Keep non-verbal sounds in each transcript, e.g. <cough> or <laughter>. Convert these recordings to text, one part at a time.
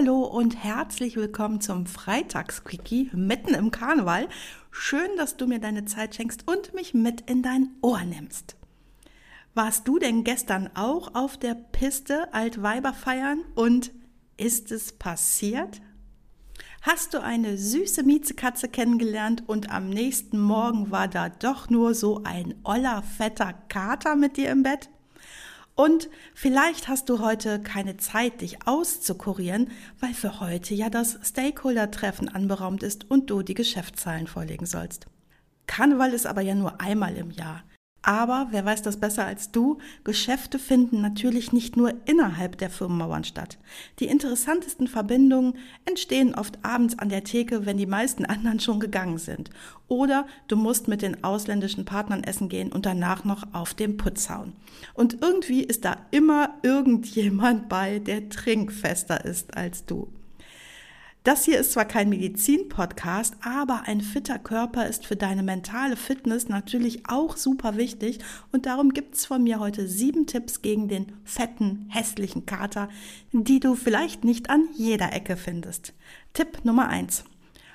Hallo und herzlich willkommen zum Freitagsquickie mitten im Karneval. Schön, dass du mir deine Zeit schenkst und mich mit in dein Ohr nimmst. Warst du denn gestern auch auf der Piste Altweiber feiern und ist es passiert? Hast du eine süße Miezekatze kennengelernt und am nächsten Morgen war da doch nur so ein oller, fetter Kater mit dir im Bett? Und vielleicht hast du heute keine Zeit, dich auszukurieren, weil für heute ja das Stakeholder-Treffen anberaumt ist und du die Geschäftszahlen vorlegen sollst. Karneval ist aber ja nur einmal im Jahr. Aber, wer weiß das besser als du, Geschäfte finden natürlich nicht nur innerhalb der Firmenmauern statt. Die interessantesten Verbindungen entstehen oft abends an der Theke, wenn die meisten anderen schon gegangen sind. Oder du musst mit den ausländischen Partnern essen gehen und danach noch auf dem Putz hauen. Und irgendwie ist da immer irgendjemand bei, der trinkfester ist als du. Das hier ist zwar kein Medizin-Podcast, aber ein fitter Körper ist für deine mentale Fitness natürlich auch super wichtig und darum gibt's von mir heute sieben Tipps gegen den fetten, hässlichen Kater, die du vielleicht nicht an jeder Ecke findest. Tipp Nummer eins.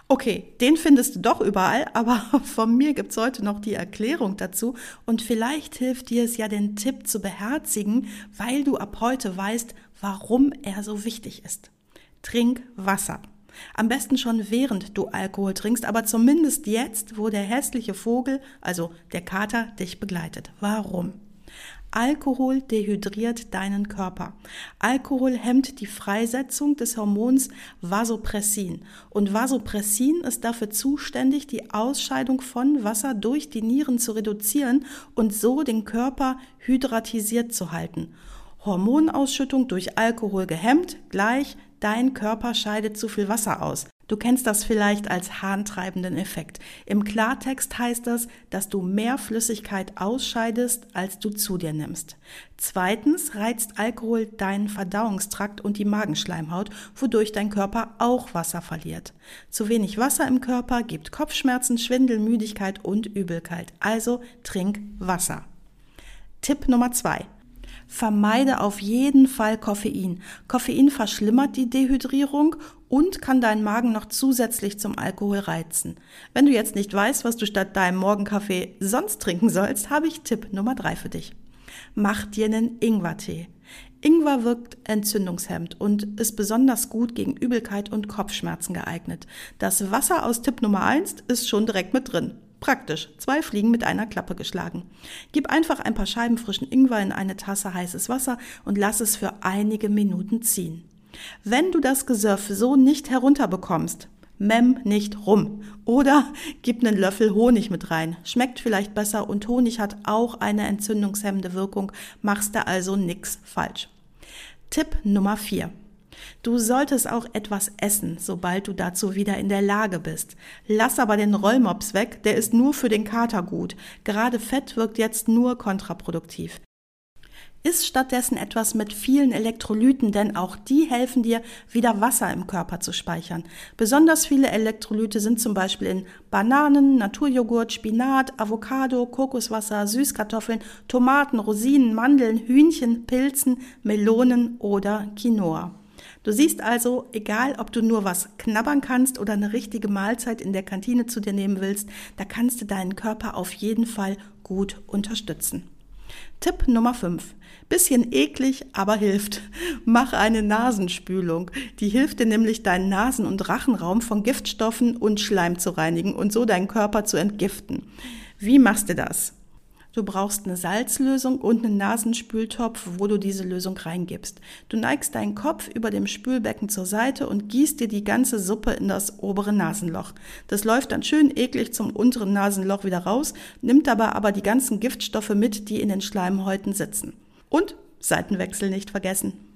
Okay, den findest du doch überall, <laughs> aber von mir gibt's heute noch die Erklärung dazu und vielleicht hilft dir es ja, den Tipp zu beherzigen, weil du ab heute weißt, warum er so wichtig ist. Trink Wasser. Am besten schon während du Alkohol trinkst, aber zumindest jetzt, wo der hässliche Vogel, also der Kater, dich begleitet. Warum? Alkohol dehydriert deinen Körper. Alkohol hemmt die Freisetzung des Hormons Vasopressin. Und Vasopressin ist dafür zuständig, die Ausscheidung von Wasser durch die Nieren zu reduzieren und so den Körper hydratisiert zu halten. Hormonausschüttung durch Alkohol gehemmt, gleich dein Körper scheidet zu viel Wasser aus. Du kennst das vielleicht als harntreibenden Effekt. Im Klartext heißt das, dass du mehr Flüssigkeit ausscheidest, als du zu dir nimmst. Zweitens reizt Alkohol deinen Verdauungstrakt und die Magenschleimhaut, wodurch dein Körper auch Wasser verliert. Zu wenig Wasser im Körper gibt Kopfschmerzen, Schwindel, Müdigkeit und Übelkeit. Also trink Wasser. Tipp Nummer zwei. Vermeide auf jeden Fall Koffein. Koffein verschlimmert die Dehydrierung und kann deinen Magen noch zusätzlich zum Alkohol reizen. Wenn du jetzt nicht weißt, was du statt deinem Morgenkaffee sonst trinken sollst, habe ich Tipp Nummer drei für dich. Mach dir einen Ingwertee. Ingwer wirkt entzündungshemmend und ist besonders gut gegen Übelkeit und Kopfschmerzen geeignet. Das Wasser aus Tipp Nummer eins ist schon direkt mit drin. Praktisch, zwei Fliegen mit einer Klappe geschlagen. Gib einfach ein paar Scheiben frischen Ingwer in eine Tasse heißes Wasser und lass es für einige Minuten ziehen. Wenn du das Gesöff so nicht herunterbekommst, mem nicht rum. Oder gib einen Löffel Honig mit rein. Schmeckt vielleicht besser und Honig hat auch eine entzündungshemmende Wirkung, machst du also nix falsch. Tipp Nummer 4. Du solltest auch etwas essen, sobald du dazu wieder in der Lage bist. Lass aber den Rollmops weg, der ist nur für den Kater gut. Gerade Fett wirkt jetzt nur kontraproduktiv. Iss stattdessen etwas mit vielen Elektrolyten, denn auch die helfen dir, wieder Wasser im Körper zu speichern. Besonders viele Elektrolyte sind zum Beispiel in Bananen, Naturjoghurt, Spinat, Avocado, Kokoswasser, Süßkartoffeln, Tomaten, Rosinen, Mandeln, Hühnchen, Pilzen, Melonen oder Quinoa. Du siehst also, egal ob du nur was knabbern kannst oder eine richtige Mahlzeit in der Kantine zu dir nehmen willst, da kannst du deinen Körper auf jeden Fall gut unterstützen. Tipp Nummer 5. Bisschen eklig, aber hilft. <laughs> Mach eine Nasenspülung. Die hilft dir nämlich, deinen Nasen- und Rachenraum von Giftstoffen und Schleim zu reinigen und so deinen Körper zu entgiften. Wie machst du das? Du brauchst eine Salzlösung und einen Nasenspültopf, wo du diese Lösung reingibst. Du neigst deinen Kopf über dem Spülbecken zur Seite und gießt dir die ganze Suppe in das obere Nasenloch. Das läuft dann schön eklig zum unteren Nasenloch wieder raus, nimmt dabei aber die ganzen Giftstoffe mit, die in den Schleimhäuten sitzen. Und Seitenwechsel nicht vergessen.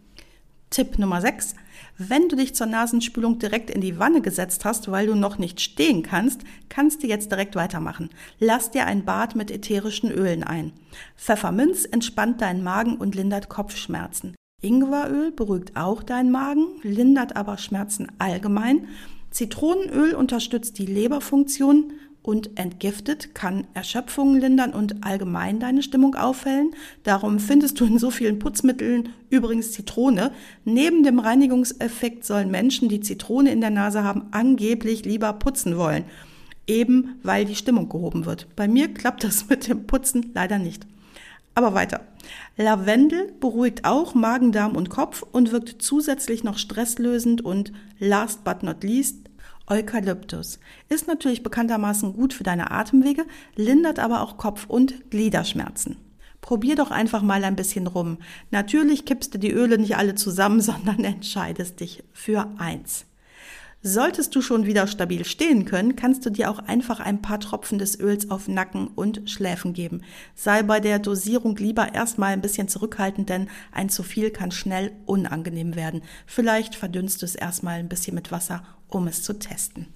Tipp Nummer 6. Wenn du dich zur Nasenspülung direkt in die Wanne gesetzt hast, weil du noch nicht stehen kannst, kannst du jetzt direkt weitermachen. Lass dir ein Bad mit ätherischen Ölen ein. Pfefferminz entspannt deinen Magen und lindert Kopfschmerzen. Ingweröl beruhigt auch deinen Magen, lindert aber Schmerzen allgemein. Zitronenöl unterstützt die Leberfunktion und entgiftet, kann Erschöpfungen lindern und allgemein deine Stimmung aufhellen. Darum findest du in so vielen Putzmitteln übrigens Zitrone. Neben dem Reinigungseffekt sollen Menschen, die Zitrone in der Nase haben, angeblich lieber putzen wollen. Eben weil die Stimmung gehoben wird. Bei mir klappt das <laughs> mit dem Putzen leider nicht. Aber weiter. Lavendel beruhigt auch Magen, Darm und Kopf und wirkt zusätzlich noch stresslösend und last but not least Eukalyptus. Ist natürlich bekanntermaßen gut für deine Atemwege, lindert aber auch Kopf- und Gliederschmerzen. Probier doch einfach mal ein bisschen rum. Natürlich kippst du die Öle nicht alle zusammen, <laughs> sondern entscheidest dich für eins. Solltest du schon wieder stabil stehen können, kannst du dir auch einfach ein paar Tropfen des Öls auf Nacken und Schläfen geben. Sei bei der Dosierung lieber erstmal ein bisschen zurückhaltend, denn ein zu viel kann schnell unangenehm werden. Vielleicht verdünnst du es erstmal ein bisschen mit Wasser, um es zu testen.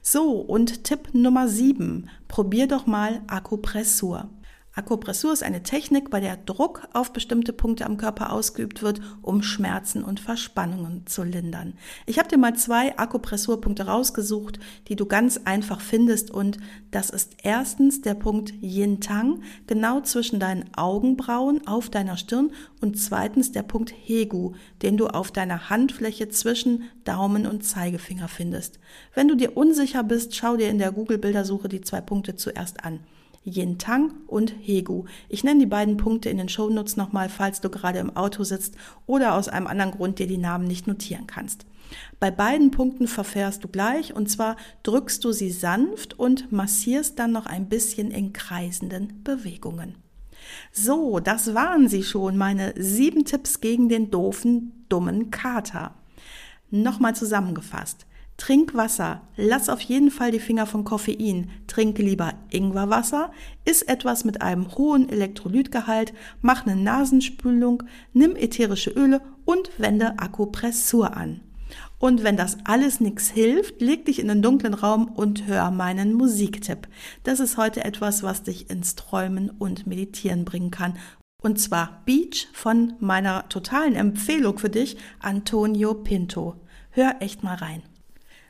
So, und Tipp Nummer 7. Probier doch mal Akupressur. Akupressur ist eine Technik, bei der Druck auf bestimmte Punkte am Körper ausgeübt wird, um Schmerzen und Verspannungen zu lindern. Ich habe dir mal zwei Akupressurpunkte rausgesucht, die du ganz einfach findest und das ist erstens der Punkt Yin Tang, genau zwischen deinen Augenbrauen auf deiner Stirn und zweitens der Punkt Hegu, den du auf deiner Handfläche zwischen Daumen und Zeigefinger findest. Wenn du dir unsicher bist, schau dir in der Google Bildersuche die zwei Punkte zuerst an. Yintang und Hegu. Ich nenne die beiden Punkte in den Shownotes nochmal, falls du gerade im Auto sitzt oder aus einem anderen Grund dir die Namen nicht notieren kannst. Bei beiden Punkten verfährst du gleich und zwar drückst du sie sanft und massierst dann noch ein bisschen in kreisenden Bewegungen. So, das waren sie schon, meine sieben Tipps gegen den doofen, dummen Kater. Nochmal zusammengefasst. Trink Wasser, lass auf jeden Fall die Finger von Koffein, trink lieber Ingwerwasser, iss etwas mit einem hohen Elektrolytgehalt, mach eine Nasenspülung, nimm ätherische Öle und wende Akupressur an. Und wenn das alles nichts hilft, leg dich in den dunklen Raum und hör meinen Musiktipp. Das ist heute etwas, was dich ins Träumen und Meditieren bringen kann. Und zwar Beach von meiner totalen Empfehlung für dich, Antonio Pinto. Hör echt mal rein.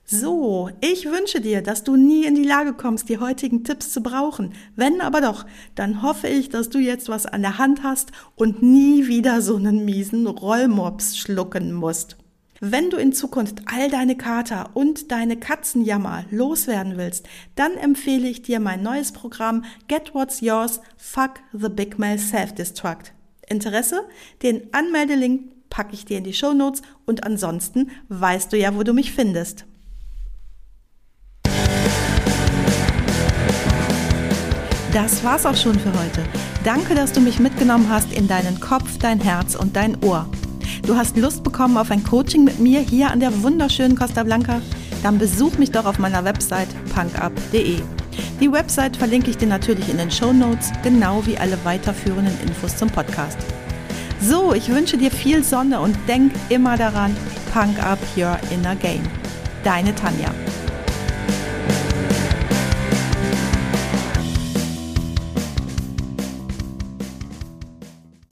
So, ich wünsche dir, dass du nie in die Lage kommst, die heutigen Tipps zu brauchen. Wenn aber doch, dann hoffe ich, dass du jetzt was an der Hand hast und nie wieder so einen miesen Rollmops schlucken musst. Wenn du in Zukunft all deine Kater und deine Katzenjammer loswerden willst, dann empfehle ich dir mein neues Programm Get What's Yours, Fuck the Big Mail Self-Destruct. Interesse? Den Anmeldelink packe ich dir in die Show Notes und ansonsten weißt du ja, wo du mich findest. Das war's auch schon für heute. Danke, dass du mich mitgenommen hast in deinen Kopf, dein Herz und dein Ohr. Du hast Lust bekommen auf ein Coaching mit mir hier an der wunderschönen Costa Blanca? Dann besuch mich doch auf meiner Website punkup.de. Die Website verlinke ich dir natürlich in den Show Notes, genau wie alle weiterführenden Infos zum Podcast. So, ich wünsche dir viel Sonne und denk immer daran, Punk Up Your Inner Game. Deine Tanja.